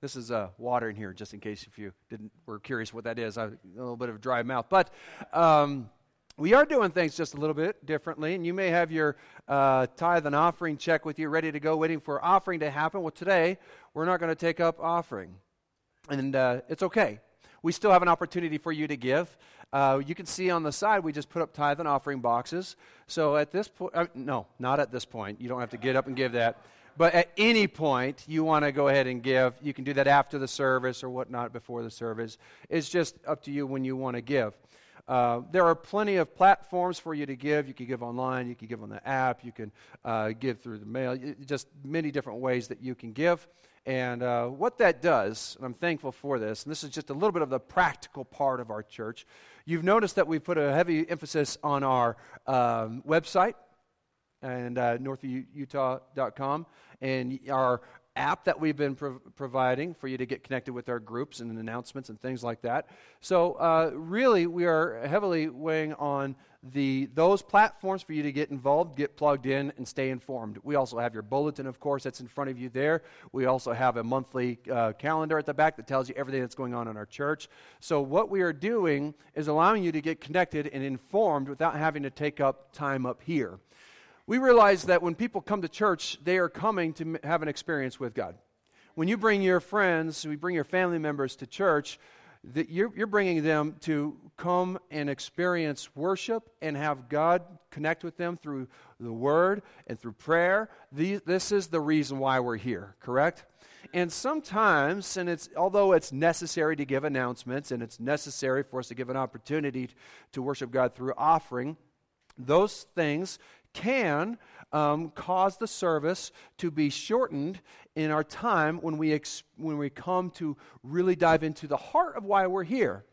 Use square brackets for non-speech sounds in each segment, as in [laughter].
This is uh, water in here, just in case if you didn't were curious what that is. I, a little bit of a dry mouth, but um, we are doing things just a little bit differently. And you may have your uh, tithe and offering check with you, ready to go, waiting for offering to happen. Well, today we're not going to take up offering, and uh, it's okay. We still have an opportunity for you to give. Uh, you can see on the side we just put up tithe and offering boxes. So at this point, uh, no, not at this point. You don't have to get up and give that. But at any point you want to go ahead and give, you can do that after the service or whatnot before the service. It's just up to you when you want to give. Uh, there are plenty of platforms for you to give. You can give online, you can give on the app, you can uh, give through the mail, just many different ways that you can give. And uh, what that does, and I'm thankful for this, and this is just a little bit of the practical part of our church. You've noticed that we've put a heavy emphasis on our um, website and uh, northviewutah.com and our app that we've been pro- providing for you to get connected with our groups and announcements and things like that. So, uh, really, we are heavily weighing on the those platforms for you to get involved, get plugged in, and stay informed. We also have your bulletin, of course, that's in front of you there. We also have a monthly uh, calendar at the back that tells you everything that's going on in our church. So, what we are doing is allowing you to get connected and informed without having to take up time up here we realize that when people come to church, they are coming to have an experience with God. When you bring your friends, we bring your family members to church, that you're, you're bringing them to come and experience worship and have God connect with them through the Word and through prayer. These, this is the reason why we're here, correct? And sometimes, and it's although it's necessary to give announcements and it's necessary for us to give an opportunity to worship God through offering, those things can um, cause the service to be shortened in our time when we, ex- when we come to really dive into the heart of why we're here.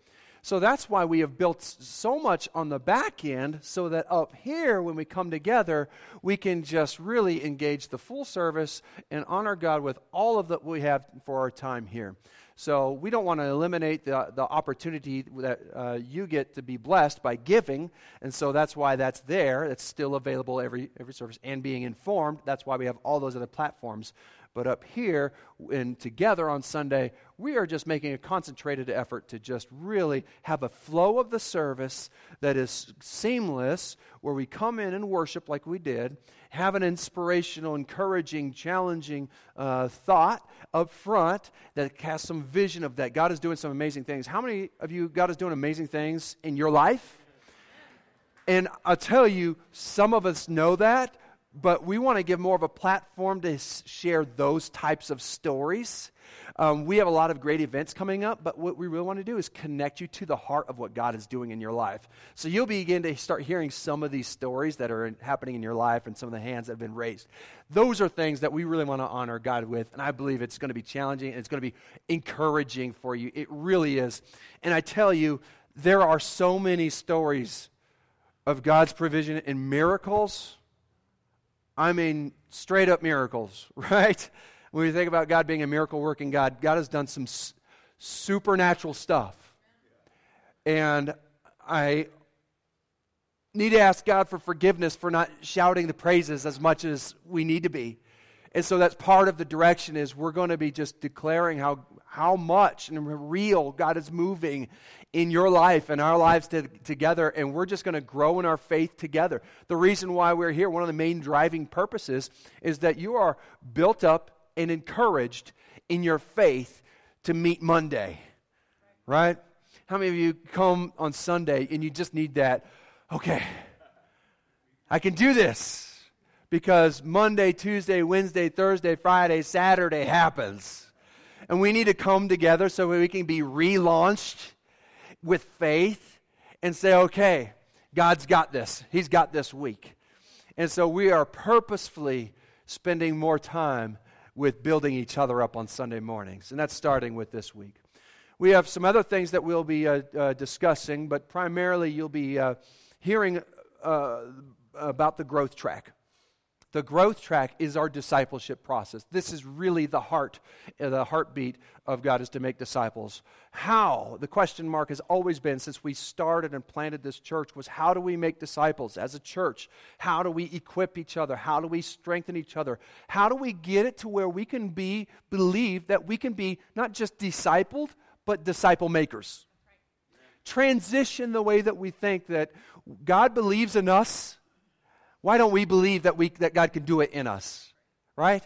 So that's why we have built so much on the back end so that up here, when we come together, we can just really engage the full service and honor God with all of that we have for our time here. So we don't want to eliminate the, the opportunity that uh, you get to be blessed by giving. And so that's why that's there. It's still available every, every service and being informed. That's why we have all those other platforms. But up here and together on Sunday, we are just making a concentrated effort to just really have a flow of the service that is seamless, where we come in and worship like we did, have an inspirational, encouraging, challenging uh, thought up front that casts some vision of that. God is doing some amazing things. How many of you, God is doing amazing things in your life? And I'll tell you, some of us know that, but we want to give more of a platform to share those types of stories. Um, we have a lot of great events coming up, but what we really want to do is connect you to the heart of what God is doing in your life. So you'll begin to start hearing some of these stories that are happening in your life and some of the hands that have been raised. Those are things that we really want to honor God with, and I believe it's going to be challenging and it's going to be encouraging for you. It really is. And I tell you, there are so many stories of God's provision and miracles I mean, straight up miracles, [laughs] right? When we think about God being a miracle working God, God has done some s- supernatural stuff. And I need to ask God for forgiveness for not shouting the praises as much as we need to be. And so that's part of the direction is we're going to be just declaring how how much and real God is moving in your life and our lives to, together, and we're just going to grow in our faith together. The reason why we're here, one of the main driving purposes, is that you are built up and encouraged in your faith to meet Monday, right? How many of you come on Sunday and you just need that, okay, I can do this? Because Monday, Tuesday, Wednesday, Thursday, Friday, Saturday happens and we need to come together so we can be relaunched with faith and say, okay, God's got this. He's got this week. And so we are purposefully spending more time with building each other up on Sunday mornings. And that's starting with this week. We have some other things that we'll be uh, uh, discussing, but primarily you'll be uh, hearing uh, about the growth track. The growth track is our discipleship process. This is really the heart, uh, the heartbeat of God is to make disciples. How? The question mark has always been since we started and planted this church was how do we make disciples as a church? How do we equip each other? How do we strengthen each other? How do we get it to where we can be believe that we can be not just discipled, but disciple makers? Transition the way that we think that God believes in us why don't we believe that, we, that God can do it in us? Right?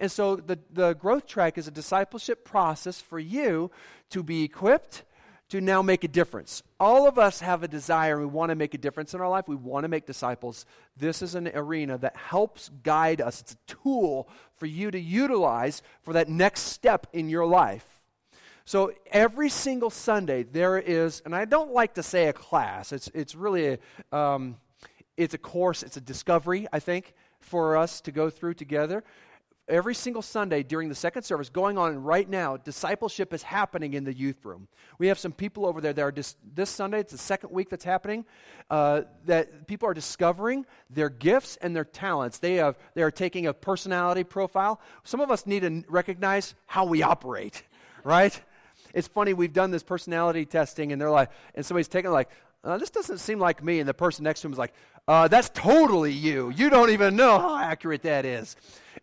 And so the, the growth track is a discipleship process for you to be equipped to now make a difference. All of us have a desire. We want to make a difference in our life. We want to make disciples. This is an arena that helps guide us. It's a tool for you to utilize for that next step in your life. So every single Sunday, there is, and I don't like to say a class, it's, it's really a. Um, it's a course, it's a discovery, I think, for us to go through together. Every single Sunday during the second service, going on right now, discipleship is happening in the youth room. We have some people over there that are dis- this Sunday, it's the second week that's happening, uh, that people are discovering their gifts and their talents. They, have, they are taking a personality profile. Some of us need to recognize how we operate, [laughs] right? It's funny, we've done this personality testing, and they're like, and somebody's taking like, uh, this doesn't seem like me. And the person next to him is like, uh, that's totally you. You don't even know how accurate that is.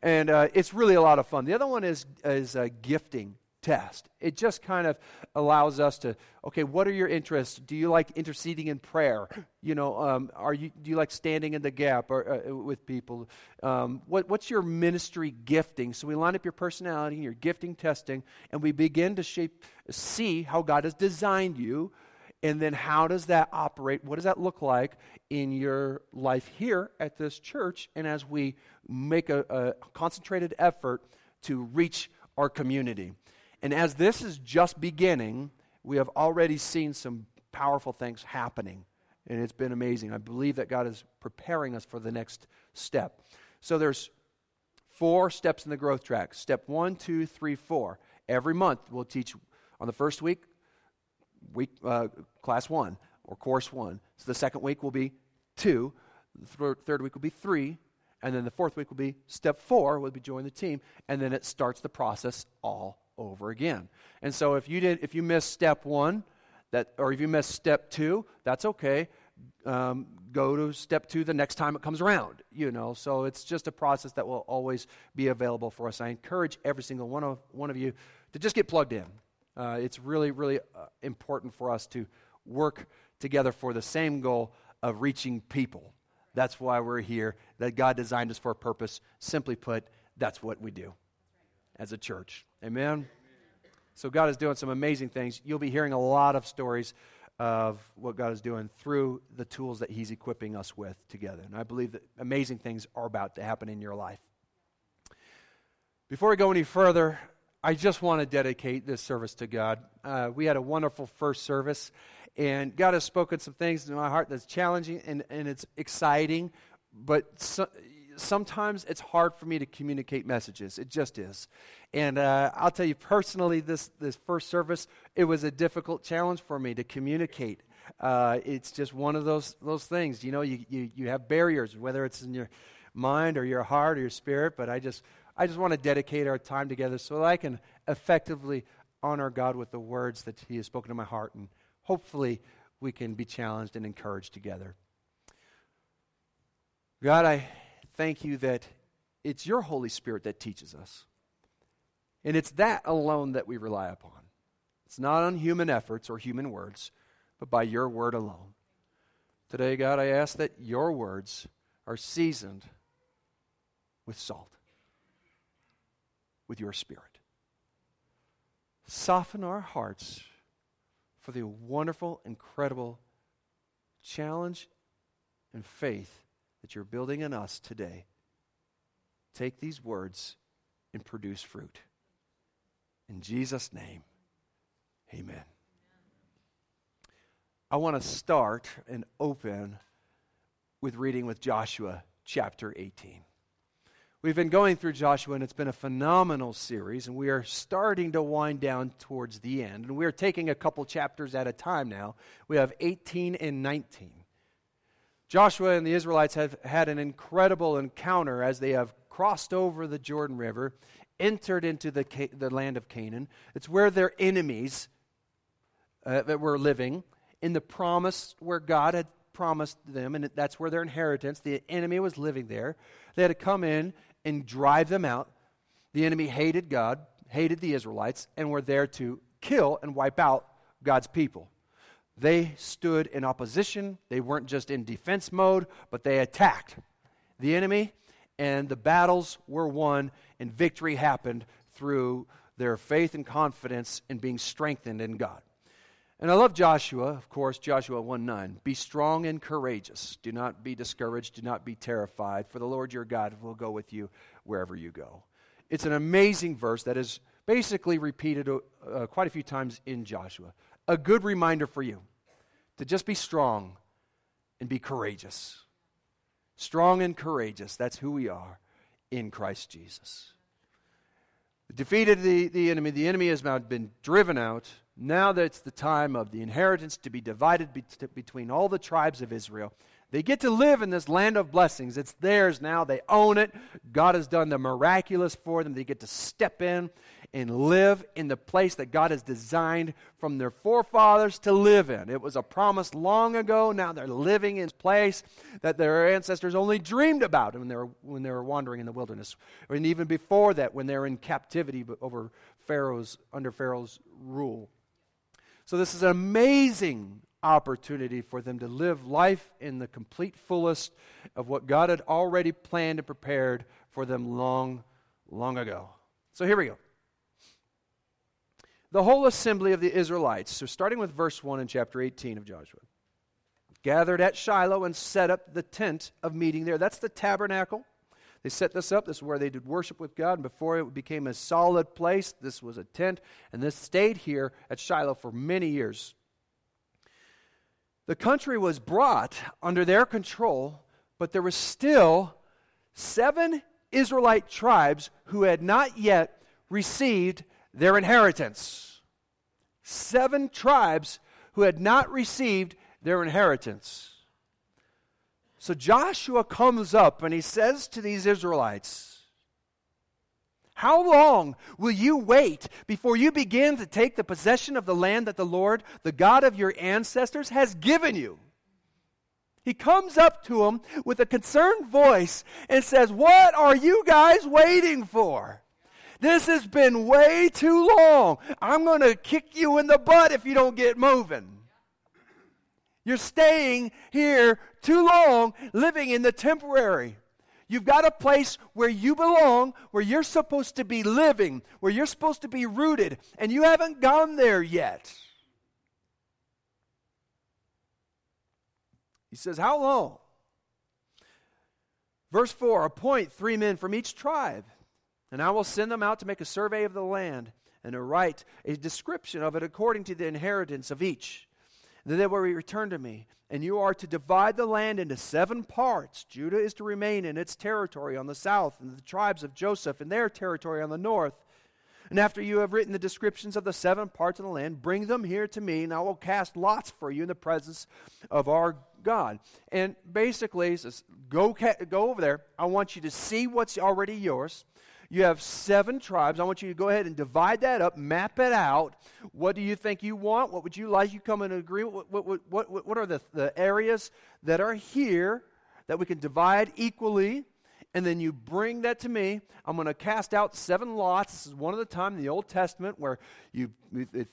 And uh, it's really a lot of fun. The other one is, is a gifting test. It just kind of allows us to, okay, what are your interests? Do you like interceding in prayer? You know, um, are you, do you like standing in the gap or, uh, with people? Um, what, what's your ministry gifting? So we line up your personality, and your gifting testing, and we begin to shape, see how God has designed you and then how does that operate? What does that look like in your life here at this church? And as we make a, a concentrated effort to reach our community. And as this is just beginning, we have already seen some powerful things happening. And it's been amazing. I believe that God is preparing us for the next step. So there's four steps in the growth track. Step one, two, three, four. Every month we'll teach on the first week week, uh, class one or course one. So the second week will be two, the third week will be three, and then the fourth week will be step four, will be join the team, and then it starts the process all over again. And so if you did, if you missed step one, that, or if you missed step two, that's okay. Um, go to step two the next time it comes around. You know, so it's just a process that will always be available for us. I encourage every single one of one of you to just get plugged in. Uh, it's really, really uh, important for us to work together for the same goal of reaching people. That's why we're here, that God designed us for a purpose. Simply put, that's what we do as a church. Amen? So, God is doing some amazing things. You'll be hearing a lot of stories of what God is doing through the tools that He's equipping us with together. And I believe that amazing things are about to happen in your life. Before we go any further, I just want to dedicate this service to God. Uh, we had a wonderful first service, and God has spoken some things in my heart that's challenging and, and it's exciting, but so, sometimes it's hard for me to communicate messages. It just is. And uh, I'll tell you personally, this, this first service, it was a difficult challenge for me to communicate. Uh, it's just one of those, those things. You know, you, you, you have barriers, whether it's in your mind or your heart or your spirit, but I just I just want to dedicate our time together so that I can effectively honor God with the words that He has spoken to my heart, and hopefully we can be challenged and encouraged together. God, I thank you that it's your Holy Spirit that teaches us. And it's that alone that we rely upon. It's not on human efforts or human words, but by your word alone. Today, God, I ask that your words are seasoned with salt with your spirit. Soften our hearts for the wonderful, incredible challenge and faith that you're building in us today. Take these words and produce fruit. In Jesus' name, amen. I want to start and open with reading with Joshua chapter 18. We've been going through Joshua, and it's been a phenomenal series, and we are starting to wind down towards the end. And we are taking a couple chapters at a time now. We have 18 and 19. Joshua and the Israelites have had an incredible encounter as they have crossed over the Jordan River, entered into the, the land of Canaan. It's where their enemies uh, that were living in the promise where God had promised them, and that's where their inheritance, the enemy was living there. They had to come in and drive them out. The enemy hated God, hated the Israelites, and were there to kill and wipe out God's people. They stood in opposition. They weren't just in defense mode, but they attacked the enemy, and the battles were won, and victory happened through their faith and confidence in being strengthened in God. And I love Joshua, of course, Joshua 1 9. Be strong and courageous. Do not be discouraged. Do not be terrified, for the Lord your God will go with you wherever you go. It's an amazing verse that is basically repeated uh, quite a few times in Joshua. A good reminder for you to just be strong and be courageous. Strong and courageous. That's who we are in Christ Jesus. Defeated the, the enemy. The enemy has now been driven out. Now that it's the time of the inheritance to be divided be- between all the tribes of Israel. They get to live in this land of blessings. It's theirs now. They own it. God has done the miraculous for them. They get to step in and live in the place that God has designed from their forefathers to live in. It was a promise long ago. Now they're living in a place that their ancestors only dreamed about when they were, when they were wandering in the wilderness. And even before that, when they were in captivity over Pharaoh's, under Pharaoh's rule. So this is an amazing opportunity for them to live life in the complete fullest of what God had already planned and prepared for them long, long ago. So here we go. The whole assembly of the Israelites, so starting with verse 1 in chapter 18 of Joshua, gathered at Shiloh and set up the tent of meeting there. That's the tabernacle. They set this up. This is where they did worship with God. And before it became a solid place, this was a tent. And this stayed here at Shiloh for many years. The country was brought under their control, but there were still seven Israelite tribes who had not yet received their inheritance. Seven tribes who had not received their inheritance. So Joshua comes up and he says to these Israelites, how long will you wait before you begin to take the possession of the land that the Lord, the God of your ancestors, has given you? He comes up to them with a concerned voice and says, What are you guys waiting for? This has been way too long. I'm going to kick you in the butt if you don't get moving. You're staying here too long, living in the temporary. You've got a place where you belong, where you're supposed to be living, where you're supposed to be rooted, and you haven't gone there yet. He says, How long? Verse 4 Appoint three men from each tribe, and I will send them out to make a survey of the land and to write a description of it according to the inheritance of each. Then they will return to me. And you are to divide the land into seven parts. Judah is to remain in its territory on the south, and the tribes of Joseph in their territory on the north. And after you have written the descriptions of the seven parts of the land, bring them here to me, and I will cast lots for you in the presence of our God. And basically, says, go, go over there. I want you to see what's already yours. You have seven tribes. I want you to go ahead and divide that up, map it out. What do you think you want? What would you like? You come in agreement. What, what, what, what are the, the areas that are here that we can divide equally? And then you bring that to me. I'm going to cast out seven lots. This is one of the time in the Old Testament where you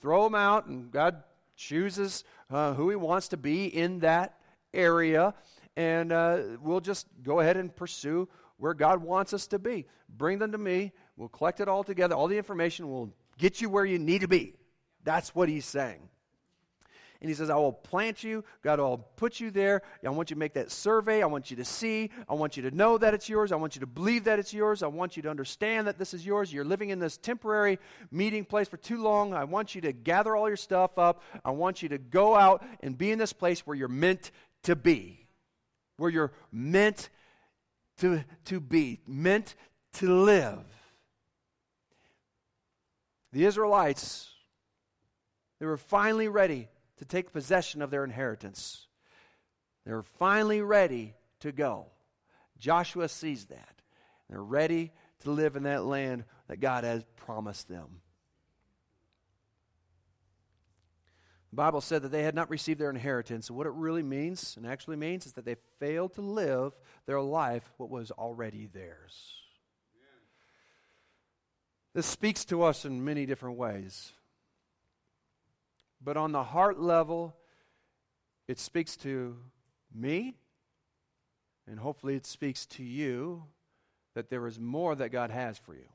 throw them out and God chooses uh, who He wants to be in that area. And uh, we'll just go ahead and pursue where God wants us to be. Bring them to me. We'll collect it all together. All the information will get you where you need to be. That's what he's saying. And he says, I will plant you. God will put you there. I want you to make that survey. I want you to see. I want you to know that it's yours. I want you to believe that it's yours. I want you to understand that this is yours. You're living in this temporary meeting place for too long. I want you to gather all your stuff up. I want you to go out and be in this place where you're meant to be, where you're meant to, to be, meant to live. The Israelites, they were finally ready to take possession of their inheritance. They were finally ready to go. Joshua sees that. They're ready to live in that land that God has promised them. The Bible said that they had not received their inheritance. And what it really means, and actually means, is that they failed to live their life what was already theirs. This speaks to us in many different ways. But on the heart level, it speaks to me, and hopefully it speaks to you that there is more that God has for you.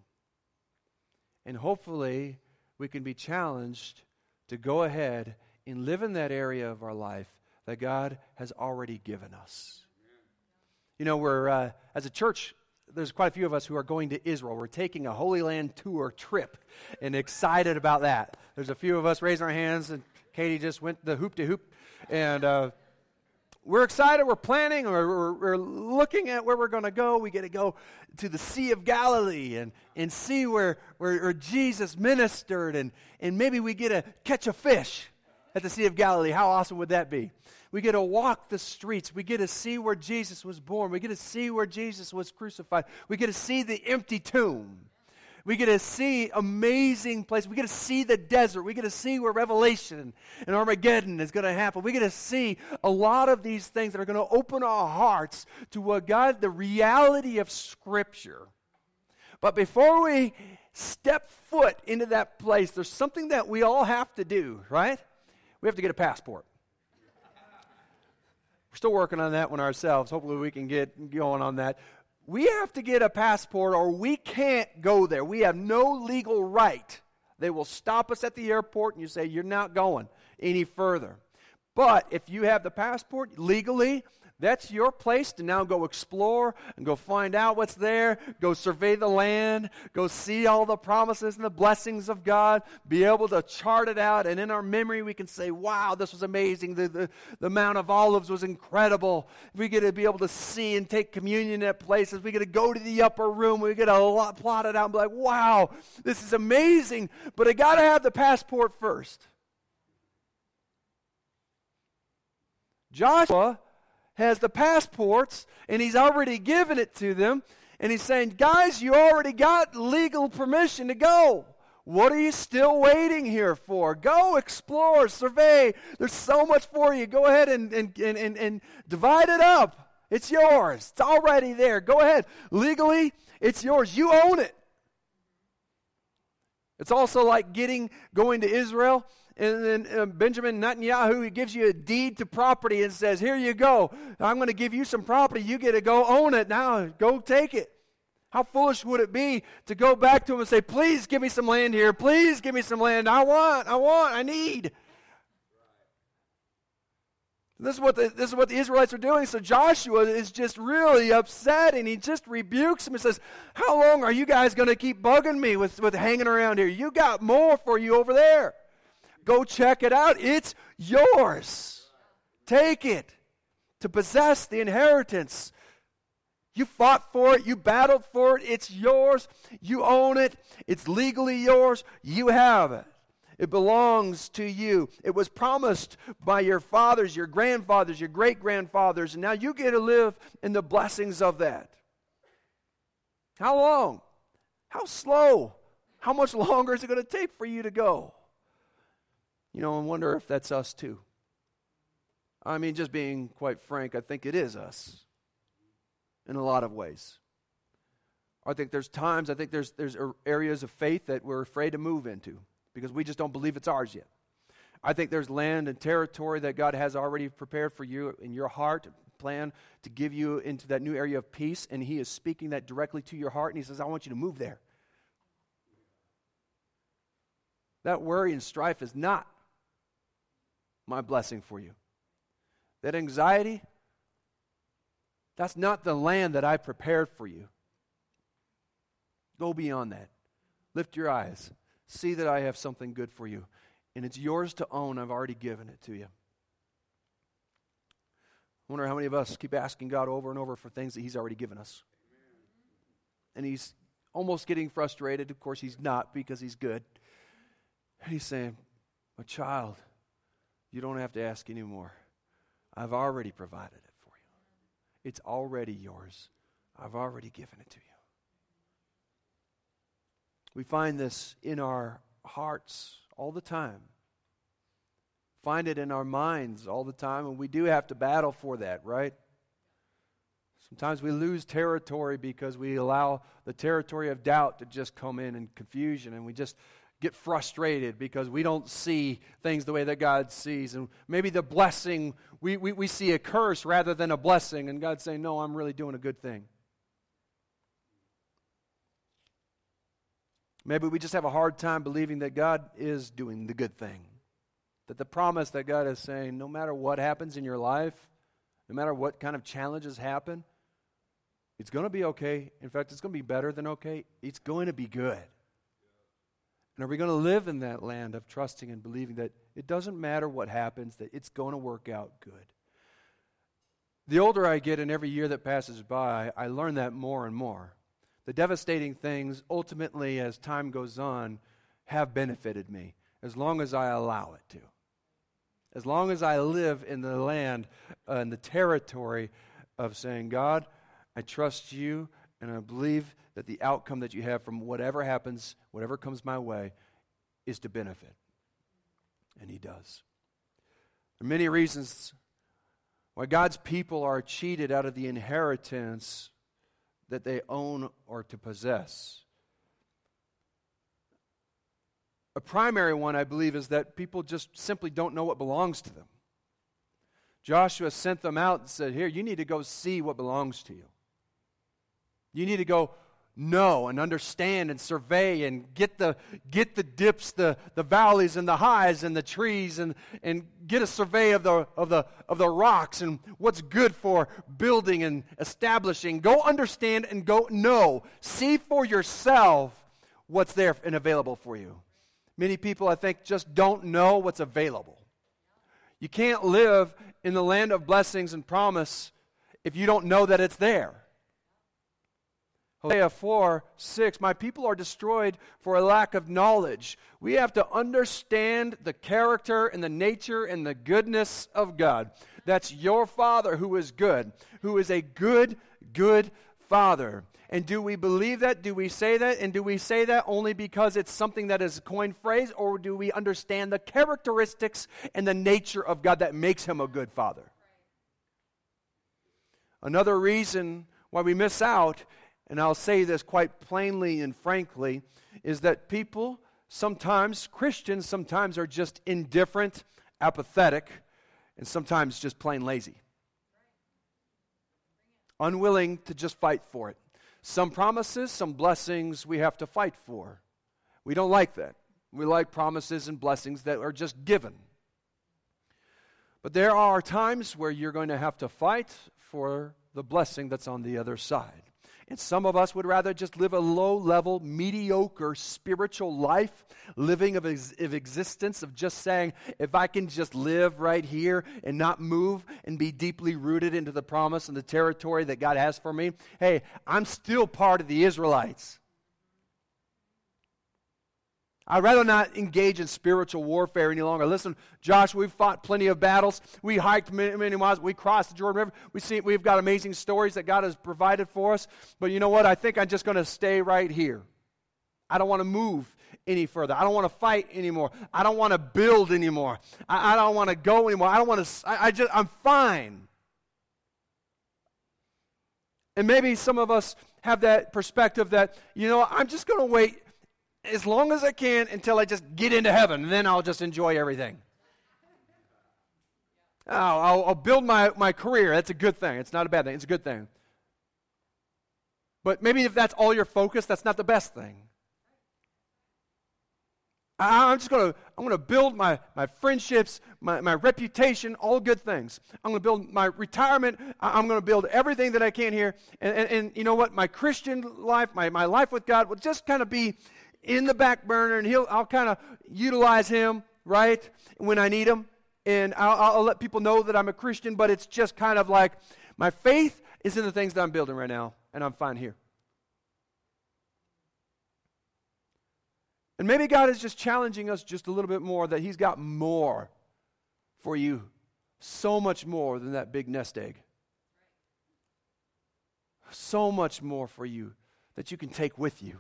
And hopefully we can be challenged to go ahead and living that area of our life that God has already given us. You know, we're, uh, as a church, there's quite a few of us who are going to Israel. We're taking a Holy Land tour trip and excited about that. There's a few of us raising our hands, and Katie just went the hoop to hoop. And uh, we're excited. We're planning. We're, we're, we're looking at where we're going to go. We get to go to the Sea of Galilee and, and see where, where, where Jesus ministered, and, and maybe we get to catch a fish at the Sea of Galilee. How awesome would that be? We get to walk the streets. We get to see where Jesus was born. We get to see where Jesus was crucified. We get to see the empty tomb. We get to see amazing places. We get to see the desert. We get to see where Revelation and Armageddon is going to happen. We get to see a lot of these things that are going to open our hearts to what God, the reality of Scripture. But before we step foot into that place, there's something that we all have to do, right? We have to get a passport. We're still working on that one ourselves. Hopefully, we can get going on that. We have to get a passport or we can't go there. We have no legal right. They will stop us at the airport and you say, You're not going any further. But if you have the passport legally, that's your place to now go explore and go find out what's there, go survey the land, go see all the promises and the blessings of God, be able to chart it out. And in our memory, we can say, wow, this was amazing. The, the, the Mount of Olives was incredible. We get to be able to see and take communion at places. We get to go to the upper room. We get to plot it out and be like, wow, this is amazing. But I got to have the passport first. Joshua has the passports and he's already given it to them. And he's saying, guys, you already got legal permission to go. What are you still waiting here for? Go explore, survey. There's so much for you. Go ahead and, and, and, and, and divide it up. It's yours. It's already there. Go ahead. Legally, it's yours. You own it. It's also like getting going to Israel and then uh, Benjamin Netanyahu, he gives you a deed to property and says, Here you go. I'm going to give you some property. You get to go own it now. Go take it. How foolish would it be to go back to him and say, Please give me some land here. Please give me some land. I want, I want, I need. This is, what the, this is what the Israelites are doing. So Joshua is just really upset and he just rebukes him and says, How long are you guys going to keep bugging me with, with hanging around here? You got more for you over there. Go check it out. It's yours. Take it to possess the inheritance. You fought for it. You battled for it. It's yours. You own it. It's legally yours. You have it. It belongs to you. It was promised by your fathers, your grandfathers, your great grandfathers, and now you get to live in the blessings of that. How long? How slow? How much [laughs] longer is it going to take for you to go? You know, I wonder if that's us too. I mean, just being quite frank, I think it is us in a lot of ways. I think there's times, I think there's, there's areas of faith that we're afraid to move into because we just don't believe it's ours yet. I think there's land and territory that God has already prepared for you in your heart, plan to give you into that new area of peace, and He is speaking that directly to your heart, and He says, I want you to move there. That worry and strife is not my blessing for you. That anxiety, that's not the land that I prepared for you. Go beyond that. Lift your eyes. See that I have something good for you. And it's yours to own. I've already given it to you. I wonder how many of us keep asking God over and over for things that He's already given us. And He's almost getting frustrated. Of course, He's not because He's good. And He's saying, My child, you don't have to ask anymore. I've already provided it for you. It's already yours. I've already given it to you. We find this in our hearts all the time. Find it in our minds all the time, and we do have to battle for that, right? Sometimes we lose territory because we allow the territory of doubt to just come in and confusion, and we just get frustrated because we don't see things the way that God sees. And maybe the blessing, we, we, we see a curse rather than a blessing, and God's saying, No, I'm really doing a good thing. Maybe we just have a hard time believing that God is doing the good thing. That the promise that God is saying, no matter what happens in your life, no matter what kind of challenges happen, it's going to be okay. In fact, it's going to be better than okay. It's going to be good. And are we going to live in that land of trusting and believing that it doesn't matter what happens, that it's going to work out good? The older I get and every year that passes by, I learn that more and more. The devastating things, ultimately, as time goes on, have benefited me as long as I allow it to. As long as I live in the land, uh, in the territory of saying, God, I trust you, and I believe that the outcome that you have from whatever happens, whatever comes my way, is to benefit. And He does. There are many reasons why God's people are cheated out of the inheritance that they own or to possess. A primary one, I believe, is that people just simply don't know what belongs to them. Joshua sent them out and said, Here, you need to go see what belongs to you. You need to go know and understand and survey and get the, get the dips, the, the valleys and the highs and the trees and, and get a survey of the, of, the, of the rocks and what's good for building and establishing. Go understand and go know. See for yourself what's there and available for you. Many people, I think, just don't know what's available. You can't live in the land of blessings and promise if you don't know that it's there. Hosea 4 6, my people are destroyed for a lack of knowledge. We have to understand the character and the nature and the goodness of God. That's your Father who is good, who is a good, good Father. And do we believe that? Do we say that? And do we say that only because it's something that is a coined phrase, or do we understand the characteristics and the nature of God that makes him a good Father? Another reason why we miss out and I'll say this quite plainly and frankly, is that people, sometimes, Christians, sometimes are just indifferent, apathetic, and sometimes just plain lazy. Unwilling to just fight for it. Some promises, some blessings we have to fight for. We don't like that. We like promises and blessings that are just given. But there are times where you're going to have to fight for the blessing that's on the other side. And some of us would rather just live a low level, mediocre spiritual life, living of, ex- of, existence, of just saying, if I can just live right here and not move and be deeply rooted into the promise and the territory that God has for me, hey, I'm still part of the Israelites. I'd rather not engage in spiritual warfare any longer. Listen, Josh, we've fought plenty of battles. We hiked many, many miles. We crossed the Jordan River. We see, we've got amazing stories that God has provided for us. But you know what? I think I'm just going to stay right here. I don't want to move any further. I don't want to fight anymore. I don't want to build anymore. I, I don't want to go anymore. I don't want to, I, I just, I'm fine. And maybe some of us have that perspective that, you know, I'm just going to wait as long as I can until I just get into heaven, and then I'll just enjoy everything. I'll, I'll, I'll build my, my career. That's a good thing. It's not a bad thing, it's a good thing. But maybe if that's all your focus, that's not the best thing. I, I'm just going to I'm going to build my, my friendships, my, my reputation, all good things. I'm going to build my retirement. I'm going to build everything that I can here. And, and, and you know what? My Christian life, my, my life with God will just kind of be in the back burner, and he'll, I'll kind of utilize him, right, when I need him. And I'll, I'll let people know that I'm a Christian, but it's just kind of like my faith is in the things that I'm building right now, and I'm fine here. And maybe God is just challenging us just a little bit more that He's got more for you so much more than that big nest egg. So much more for you that you can take with you.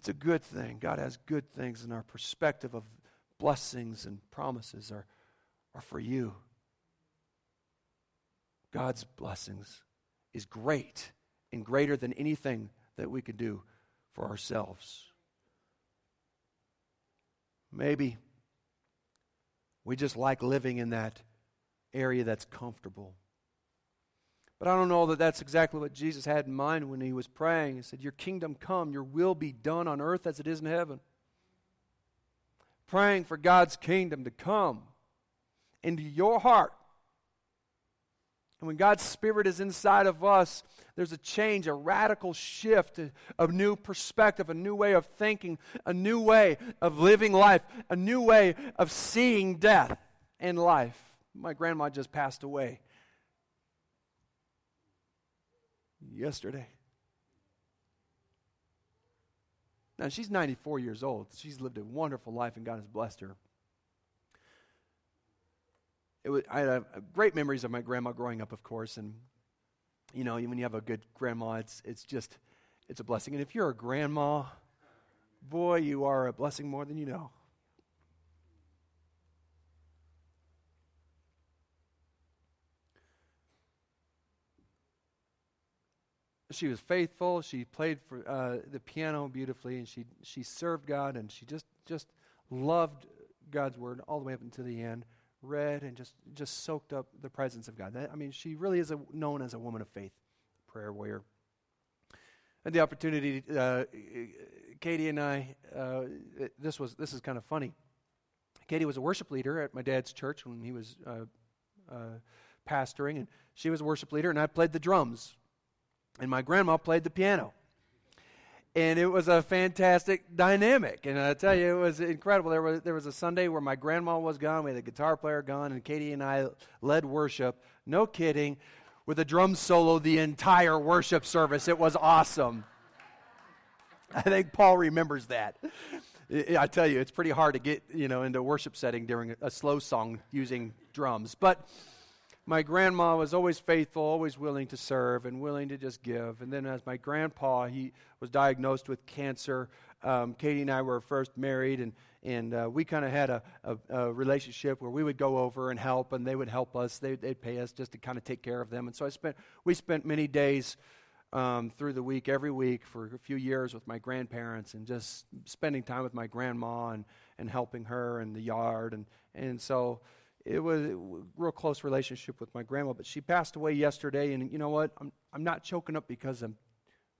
It's a good thing. God has good things, and our perspective of blessings and promises are, are for you. God's blessings is great and greater than anything that we could do for ourselves. Maybe we just like living in that area that's comfortable. But I don't know that that's exactly what Jesus had in mind when he was praying. He said, Your kingdom come, your will be done on earth as it is in heaven. Praying for God's kingdom to come into your heart. And when God's Spirit is inside of us, there's a change, a radical shift, a, new perspective, a new way of thinking, a new way of living life, a new way of seeing death and life. My grandma just passed away yesterday. Now, she's 94 years old. She's lived a wonderful life, and God has blessed her. It was, I had great memories of my grandma growing up, of course, and you know, when you have a good grandma, it's it's just it's a blessing. And if you're a grandma, boy, you are a blessing more than you know. She was faithful. She played for uh, the piano beautifully, and she she served God, and she just just loved God's word all the way up until the end. Read and just just soaked up the presence of God. That, I mean, she really is a, known as a woman of faith, prayer warrior. And the opportunity, uh, Katie and I, uh, this was this is kind of funny. Katie was a worship leader at my dad's church when he was uh, uh, pastoring, and she was a worship leader, and I played the drums and my grandma played the piano. And it was a fantastic dynamic. And I tell you, it was incredible. There was, there was a Sunday where my grandma was gone, we had a guitar player gone, and Katie and I led worship. No kidding. With a drum solo the entire worship service. It was awesome. I think Paul remembers that. I tell you, it's pretty hard to get you know into a worship setting during a slow song using drums. But my grandma was always faithful, always willing to serve and willing to just give. And then as my grandpa, he was diagnosed with cancer. Um, Katie and I were first married, and and uh, we kind of had a, a, a, relationship where we would go over and help, and they would help us. They, would pay us just to kind of take care of them. And so I spent we spent many days um, through the week, every week for a few years with my grandparents, and just spending time with my grandma and and helping her in the yard, and and so it was a real close relationship with my grandma, but she passed away yesterday, and you know what? I'm, I'm not choking up because I'm,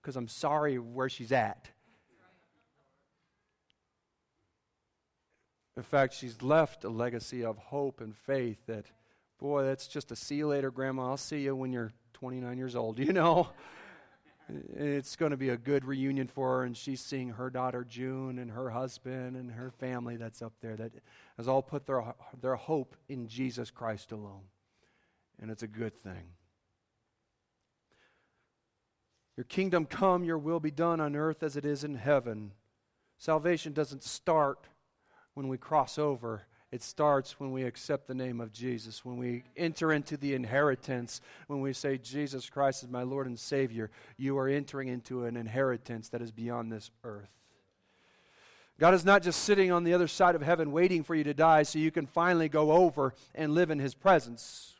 because I'm sorry where she's at. In fact, she's left a legacy of hope and faith that, boy, that's just a see you later, Grandma. I'll see you when you're 29 years old, [laughs] you know? It's going to be a good reunion for her, and she's seeing her daughter June and her husband and her family that's up there that has all put their, their hope in Jesus Christ alone. And it's a good thing. Your kingdom come, your will be done on earth as it is in heaven. Salvation doesn't start when we cross over it starts when we accept the name of Jesus, when we enter into the inheritance, when we say, Jesus Christ is my Lord and Savior, you are entering into an inheritance that is beyond this earth. God is not just sitting on the other side of heaven waiting for you to die so you can finally go over and live in His presence.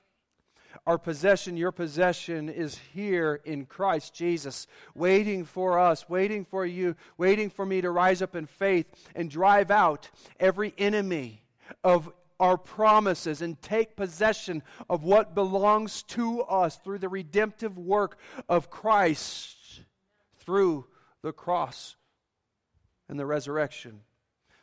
Our possession, your possession, is here in Christ Jesus, waiting for us, waiting for you, waiting for me to rise up in faith and drive out every enemy of our promises and take possession of what belongs to us through the redemptive work of Christ through the cross and the resurrection.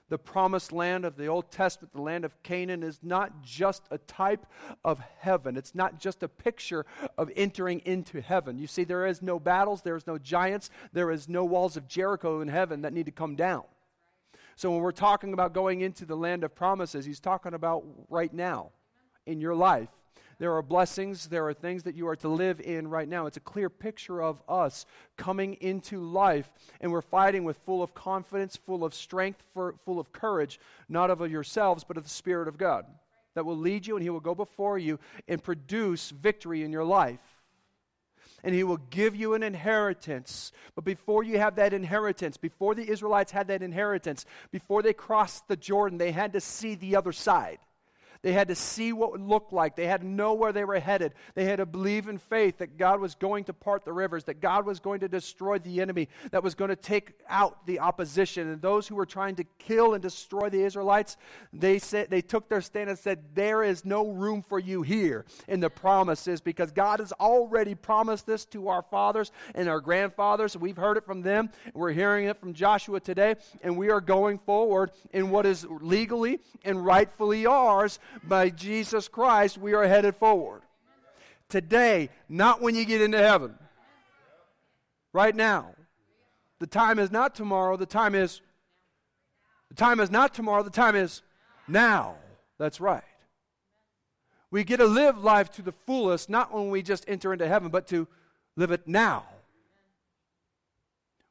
The promised land of the Old Testament, the land of Canaan, is not just a type of heaven. It's not just a picture of entering into heaven. You see, there is no battles, there is no giants, there is no walls of Jericho in heaven that need to come down. So when we're talking about going into the land of promises, he's talking about right now in your life. There are blessings, there are things that you are to live in right now. It's a clear picture of us coming into life, and we're fighting with full of confidence, full of strength, full of courage, not of yourselves, but of the Spirit of God that will lead you and He will go before you and produce victory in your life. And He will give you an inheritance. But before you have that inheritance, before the Israelites had that inheritance, before they crossed the Jordan, they had to see the other side. They had to see what it looked like. They had to know where they were headed. They had to believe in faith that God was going to part the rivers, that God was going to destroy the enemy, that was going to take out the opposition. And those who were trying to kill and destroy the Israelites, they said they took their stand and said, There is no room for you here in the promises because God has already promised this to our fathers and our grandfathers. We've heard it from them. We're hearing it from Joshua today, and we are going forward in what is legally and rightfully ours by Jesus Christ, we are headed forward. Today, not when you get into heaven. Right now. The time is not tomorrow, the time is the time is not tomorrow, the time is now. That's right. We get to live life to the fullest, not when we just enter into heaven, but to live it now.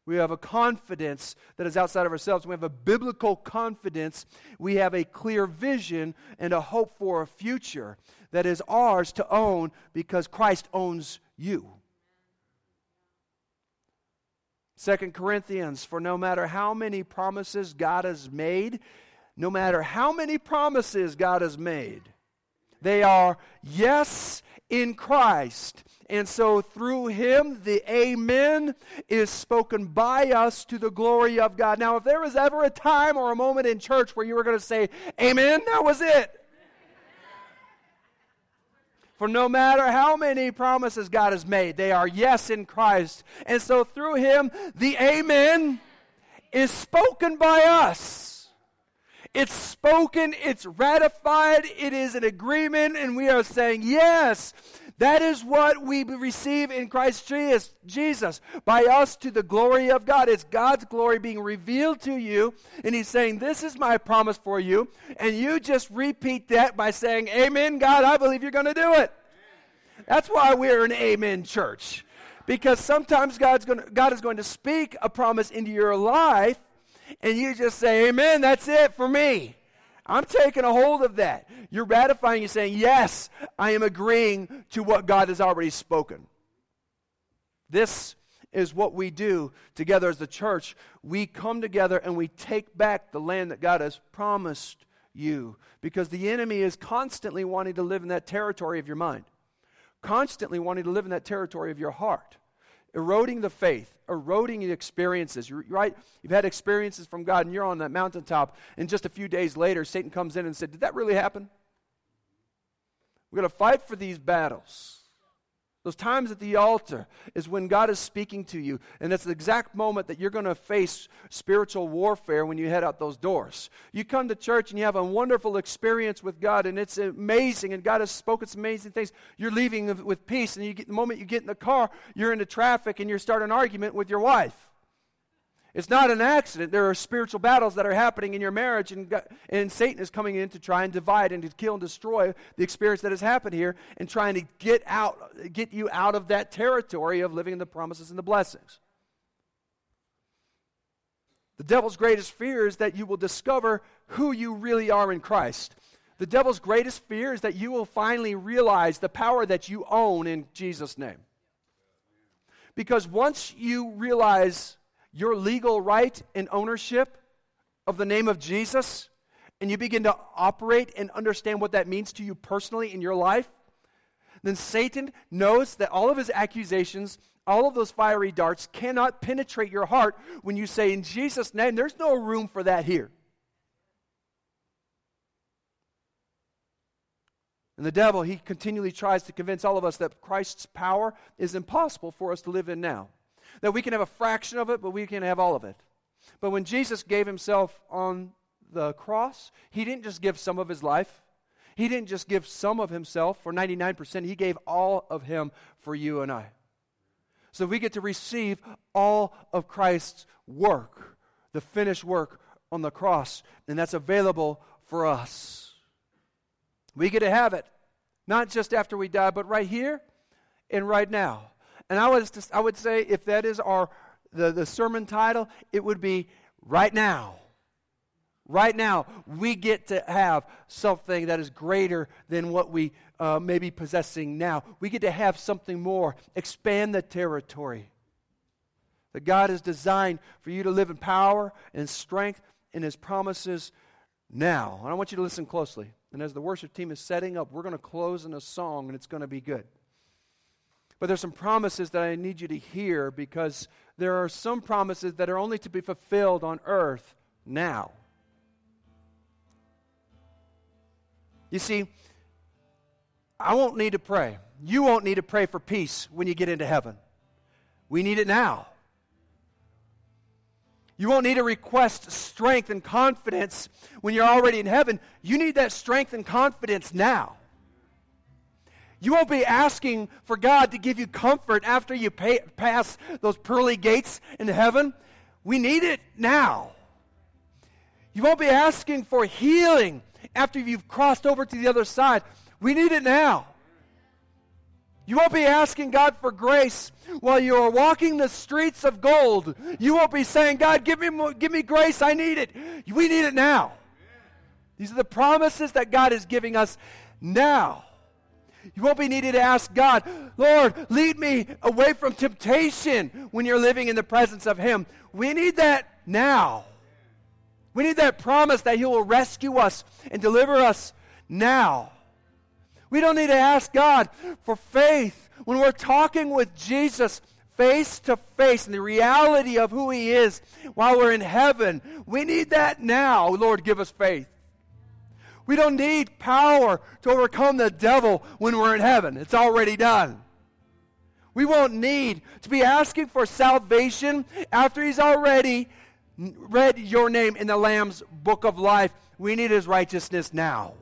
We have a confidence that is outside of ourselves. We have a biblical confidence. We have a clear vision and a hope for a future that is ours to own because Christ owns you. Second Corinthians, for no matter how many promises God has made, no matter how many promises God has made, they are yes in Christ. And so through him, the Amen is spoken by us to the glory of God. Now, if there was ever a time or a moment in church where you were going to say, Amen, that was it. For no matter how many promises God has made, they are yes in Christ. And so through him, the Amen is spoken by us. It's spoken, it's ratified, it is an agreement, and we are saying, yes, that is what we receive in Christ Jesus by us to the glory of God. It's God's glory being revealed to you, and He's saying, This is my promise for you. And you just repeat that by saying, Amen, God, I believe you're going to do it. That's why we're an Amen church. Because sometimes God's going to, God is going to speak a promise into your life, and you just say, Amen, that's it for me. I'm taking a hold of that. You're ratifying, you're saying, Yes, I am agreeing to what God has already spoken. This is what we do together as the church. We come together and we take back the land that God has promised you because the enemy is constantly wanting to live in that territory of your mind, constantly wanting to live in that territory of your heart eroding the faith, eroding the experiences. Right? You've had experiences from God, and you're on that mountaintop, and just a few days later, Satan comes in and said, Did that really happen? We're going to fight for these battles. Those times at the altar is when God is speaking to you. And it's the exact moment that you're going to face spiritual warfare when you head out those doors. You come to church and you have a wonderful experience with God, and it's amazing, and God has spoken some amazing things. You're leaving with peace, and you get, the moment you get in the car, you're into traffic and you start an argument with your wife. It's not an accident. There are spiritual battles that are happening in your marriage, and, and Satan is coming in to try and divide and to kill and destroy the experience that has happened here and trying to get out, get you out of that territory of living in the promises and the blessings. The devil's greatest fear is that you will discover who you really are in Christ. The devil's greatest fear is that you will finally realize the power that you own in Jesus' name. Because once you realize your legal right and ownership of the name of Jesus, and you begin to operate and understand what that means to you personally in your life, then Satan knows that all of his accusations, all of those fiery darts cannot penetrate your heart when you say, In Jesus' name, there's no room for that here. And the devil, he continually tries to convince all of us that Christ's power is impossible for us to live in now. That we can have a fraction of it, but we can have all of it. But when Jesus gave himself on the cross, he didn't just give some of his life. He didn't just give some of himself for 99%. He gave all of him for you and I. So we get to receive all of Christ's work, the finished work on the cross, and that's available for us. We get to have it, not just after we die, but right here and right now. And I would, I would say if that is our the, the sermon title, it would be right now. Right now, we get to have something that is greater than what we uh, may be possessing now. We get to have something more, expand the territory. That God has designed for you to live in power and strength in His promises now. And I want you to listen closely. And as the worship team is setting up, we're going to close in a song and it's going to be good. But there's some promises that I need you to hear because there are some promises that are only to be fulfilled on earth now. You see, I won't need to pray. You won't need to pray for peace when you get into heaven. We need it now. You won't need to request strength and confidence when you're already in heaven. You need that strength and confidence now. You won't be asking for God to give you comfort after you pay, pass those pearly gates into heaven. We need it now. You won't be asking for healing after you've crossed over to the other side. We need it now. You won't be asking God for grace while you are walking the streets of gold. You won't be saying, God, give me, give me grace. I need it. We need it now. These are the promises that God is giving us now. You won't be needing to ask God, Lord, lead me away from temptation when you're living in the presence of Him. We need that now. We need that promise that He will rescue us and deliver us now. We don't need to ask God for faith when we're talking with Jesus face to face in the reality of who He is while we're in heaven. We need that now. Lord, give us faith. We don't need power to overcome the devil when we're in heaven, it's already done. We won't need to be asking for salvation after He's already read your name in the Lamb's book of life. We need His righteousness now.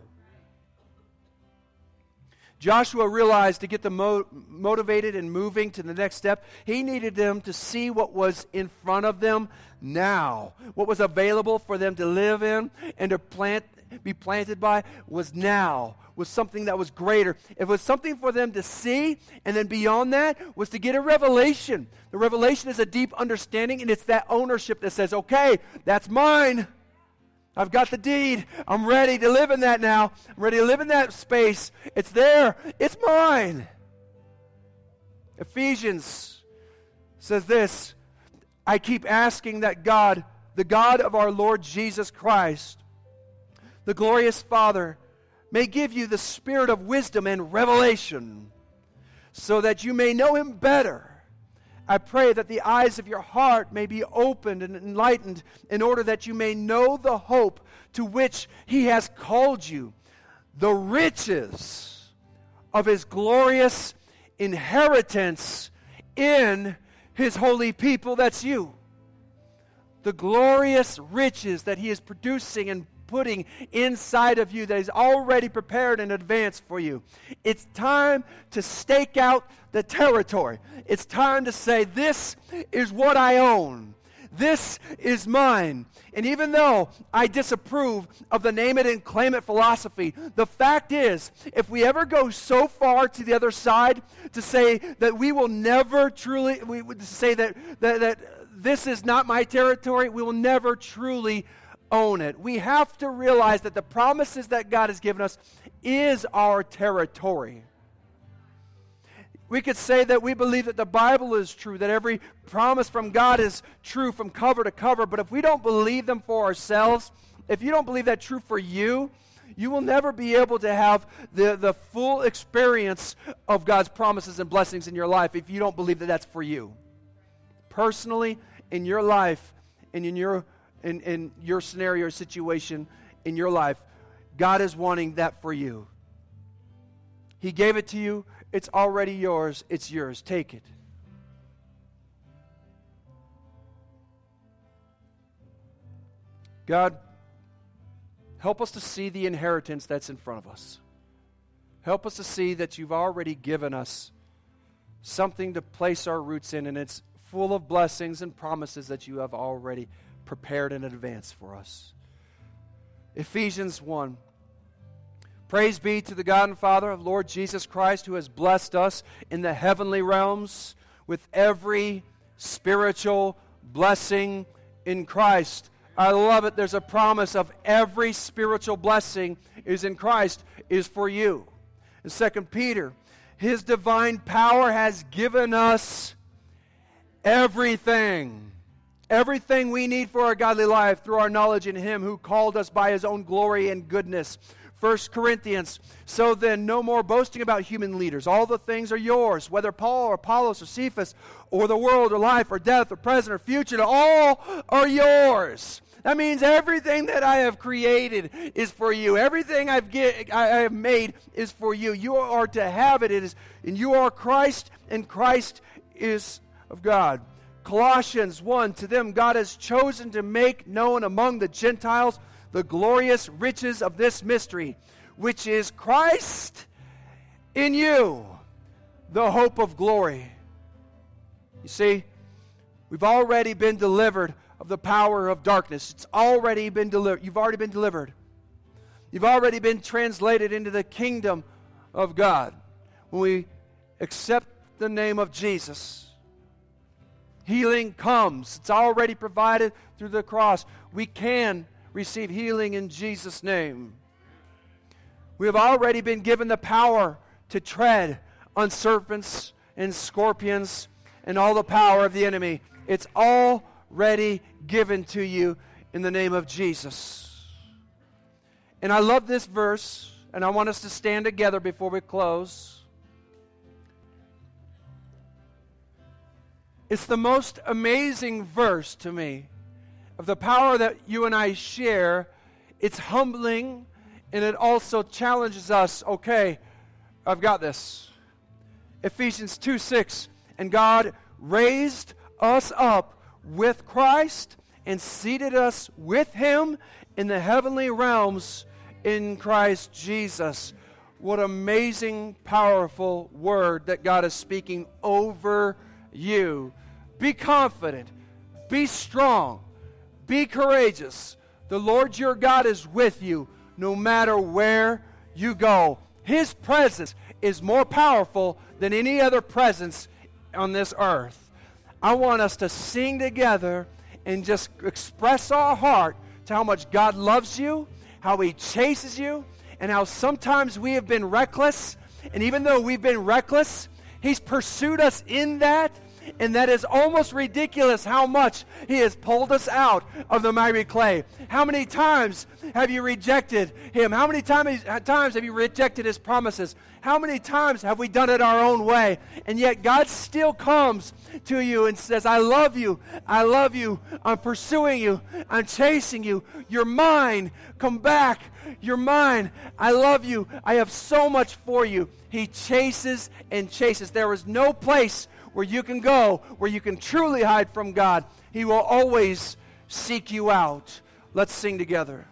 Joshua realized to get them mo- motivated and moving to the next step, he needed them to see what was in front of them now. What was available for them to live in and to plant, be planted by was now, was something that was greater. It was something for them to see, and then beyond that was to get a revelation. The revelation is a deep understanding, and it's that ownership that says, okay, that's mine. I've got the deed. I'm ready to live in that now. I'm ready to live in that space. It's there. It's mine. Ephesians says this I keep asking that God, the God of our Lord Jesus Christ, the glorious Father, may give you the spirit of wisdom and revelation so that you may know him better I pray that the eyes of your heart may be opened and enlightened in order that you may know the hope to which He has called you, the riches of His glorious inheritance in His holy people. That's you. The glorious riches that He is producing and putting inside of you that He's already prepared in advance for you. It's time to stake out the territory. It's time to say, This is what I own. This is mine. And even though I disapprove of the name it and claim it philosophy, the fact is, if we ever go so far to the other side to say that we will never truly, we would say that, that, that this is not my territory, we will never truly own it. We have to realize that the promises that God has given us is our territory. We could say that we believe that the Bible is true, that every promise from God is true from cover to cover, but if we don't believe them for ourselves, if you don't believe that true for you, you will never be able to have the, the full experience of God's promises and blessings in your life if you don't believe that that's for you. Personally, in your life and in your in, in your scenario or situation in your life, God is wanting that for you. He gave it to you. It's already yours. It's yours. Take it. God, help us to see the inheritance that's in front of us. Help us to see that you've already given us something to place our roots in, and it's full of blessings and promises that you have already prepared in advance for us. Ephesians 1. Praise be to the God and Father of Lord Jesus Christ, who has blessed us in the heavenly realms with every spiritual blessing in Christ. I love it. There's a promise of every spiritual blessing is in Christ is for you. In 2 Peter, his divine power has given us everything. Everything we need for our godly life through our knowledge in him who called us by his own glory and goodness. 1 Corinthians. So then, no more boasting about human leaders. All the things are yours, whether Paul or Apollos or Cephas or the world or life or death or present or future, all are yours. That means everything that I have created is for you. Everything I've get, I have made is for you. You are to have it. It is, and you are Christ, and Christ is of God. Colossians 1 To them God has chosen to make known among the Gentiles the glorious riches of this mystery, which is Christ in you, the hope of glory. You see, we've already been delivered of the power of darkness. It's already been delivered. You've already been delivered. You've already been translated into the kingdom of God. When we accept the name of Jesus, healing comes. It's already provided through the cross. We can receive healing in Jesus' name. We have already been given the power to tread on serpents and scorpions and all the power of the enemy. It's all ready, given to you in the name of Jesus. And I love this verse, and I want us to stand together before we close. It's the most amazing verse to me of the power that you and I share. It's humbling and it also challenges us okay, I've got this. Ephesians 2 6. And God raised us up with Christ and seated us with him in the heavenly realms in Christ Jesus. What amazing, powerful word that God is speaking over you. Be confident, be strong, be courageous. The Lord your God is with you no matter where you go. His presence is more powerful than any other presence on this earth. I want us to sing together and just express our heart to how much God loves you, how He chases you, and how sometimes we have been reckless. And even though we've been reckless, He's pursued us in that and that is almost ridiculous how much He has pulled us out of the miry clay. How many times have you rejected Him? How many times have you rejected His promises? How many times have we done it our own way? And yet God still comes to you and says, I love you. I love you. I'm pursuing you. I'm chasing you. You're mine. Come back. You're mine. I love you. I have so much for you. He chases and chases. There is no place where you can go, where you can truly hide from God. He will always seek you out. Let's sing together.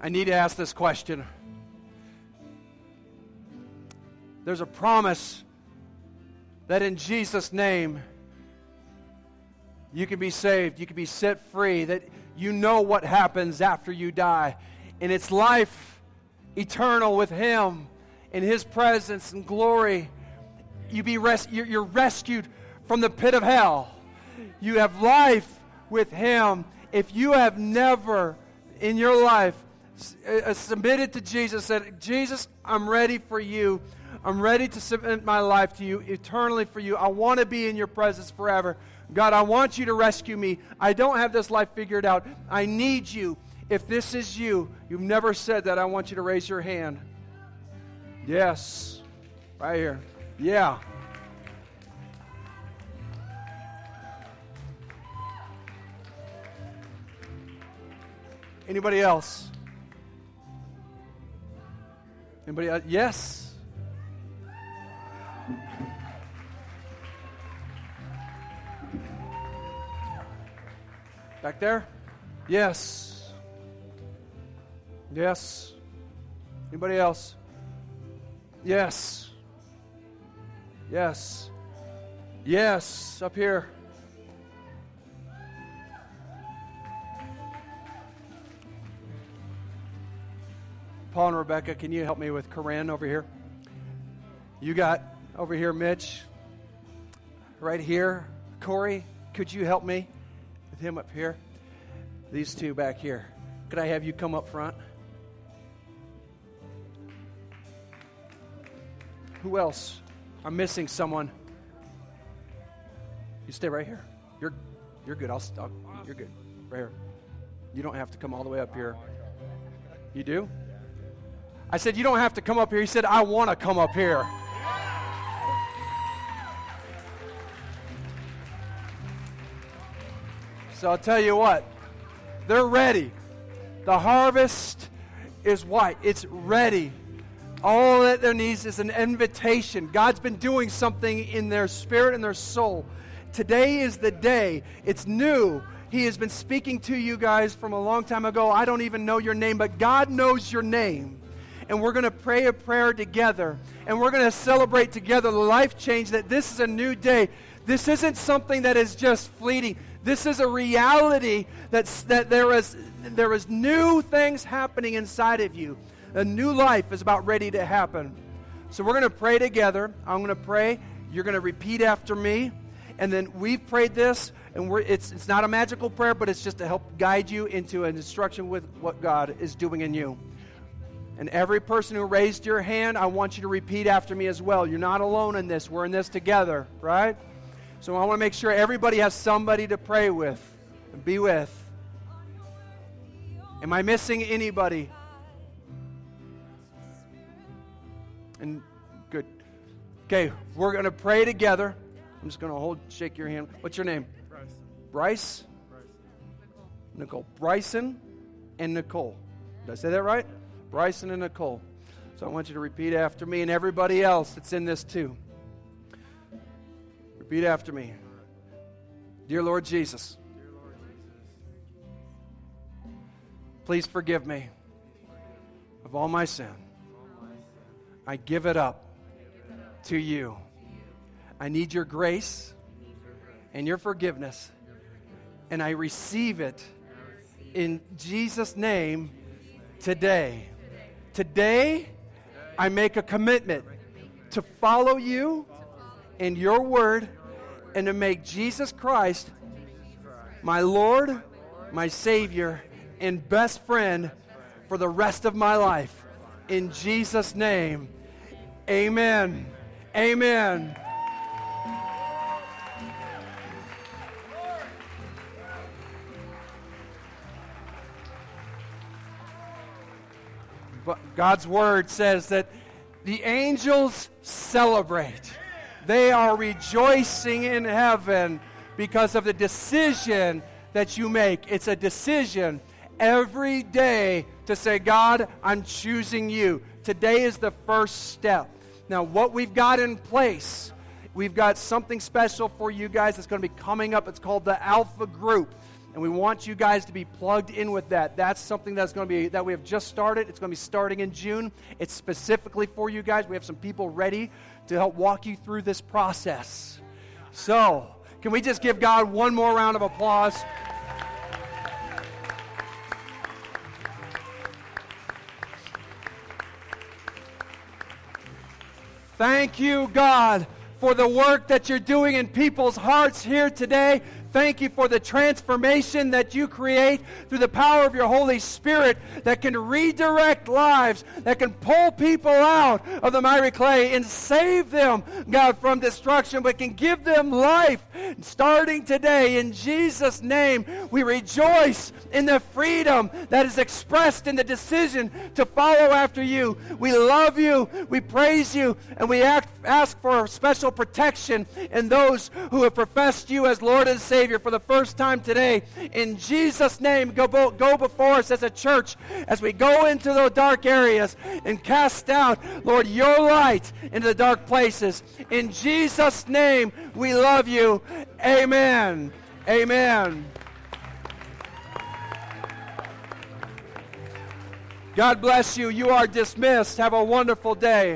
I need to ask this question. There's a promise that in Jesus' name, you can be saved, you can be set free, that you know what happens after you die. And it's life eternal with Him in His presence and glory. You be res- you're, you're rescued from the pit of hell. You have life with Him. If you have never in your life Uh, submitted to Jesus, said, Jesus, I'm ready for you. I'm ready to submit my life to you eternally for you. I want to be in your presence forever. God, I want you to rescue me. I don't have this life figured out. I need you. If this is you, you've never said that, I want you to raise your hand. Yes. Right here. Yeah. Anybody else? Anybody else? Yes. Back there? Yes. Yes. Anybody else? Yes. Yes. Yes. Up here. Paul and Rebecca, can you help me with Corinne over here? You got over here, Mitch. Right here. Corey, could you help me? with him up here. These two back here. Could I have you come up front? Who else? I'm missing someone. You stay right here. You're you're good. I'll stop. You're good. Right here. You don't have to come all the way up here. You do? I said you don't have to come up here. He said I want to come up here. So I'll tell you what, they're ready. The harvest is white, it's ready. All that there needs is an invitation. God's been doing something in their spirit and their soul. Today is the day. It's new. He has been speaking to you guys from a long time ago. I don't even know your name, but God knows your name. And we're going to pray a prayer together. And we're going to celebrate together the life change that this is a new day. This isn't something that is just fleeting. This is a reality that's, that there is, there is new things happening inside of you. A new life is about ready to happen. So we're going to pray together. I'm going to pray. You're going to repeat after me. And then we've prayed this, and it's, it's not a magical prayer, but it's just to help guide you into an instruction with what God is doing in you. And every person who raised your hand, I want you to repeat after me as well. You're not alone in this. We're in this together, right? So I want to make sure everybody has somebody to pray with and be with. Am I missing anybody? And good. Okay, we're going to pray together. I'm just going to hold, shake your hand. What's your name? Bryce. Bryce? Nicole. Bryson and Nicole. Did I say that right? Bryson and Nicole. So I want you to repeat after me and everybody else that's in this too. Repeat after me. Dear Lord Jesus, please forgive me of all my sin. I give it up to you. I need your grace and your forgiveness, and I receive it in Jesus' name today. Today, I make a commitment to follow you and your word and to make Jesus Christ my Lord, my Savior, and best friend for the rest of my life. In Jesus' name, amen. Amen. God's word says that the angels celebrate. They are rejoicing in heaven because of the decision that you make. It's a decision every day to say, God, I'm choosing you. Today is the first step. Now, what we've got in place, we've got something special for you guys that's going to be coming up. It's called the Alpha Group. And we want you guys to be plugged in with that. That's something that's going to be that we have just started. It's going to be starting in June. It's specifically for you guys. We have some people ready to help walk you through this process. So, can we just give God one more round of applause? Thank you, God, for the work that you're doing in people's hearts here today. Thank you for the transformation that you create through the power of your Holy Spirit that can redirect lives, that can pull people out of the miry clay and save them, God, from destruction, but can give them life starting today. In Jesus' name, we rejoice in the freedom that is expressed in the decision to follow after you. We love you, we praise you, and we act, ask for special protection in those who have professed you as Lord and Savior Savior for the first time today. In Jesus' name, go, go before us as a church as we go into the dark areas and cast out, Lord, your light into the dark places. In Jesus' name, we love you. Amen. Amen. God bless you. You are dismissed. Have a wonderful day.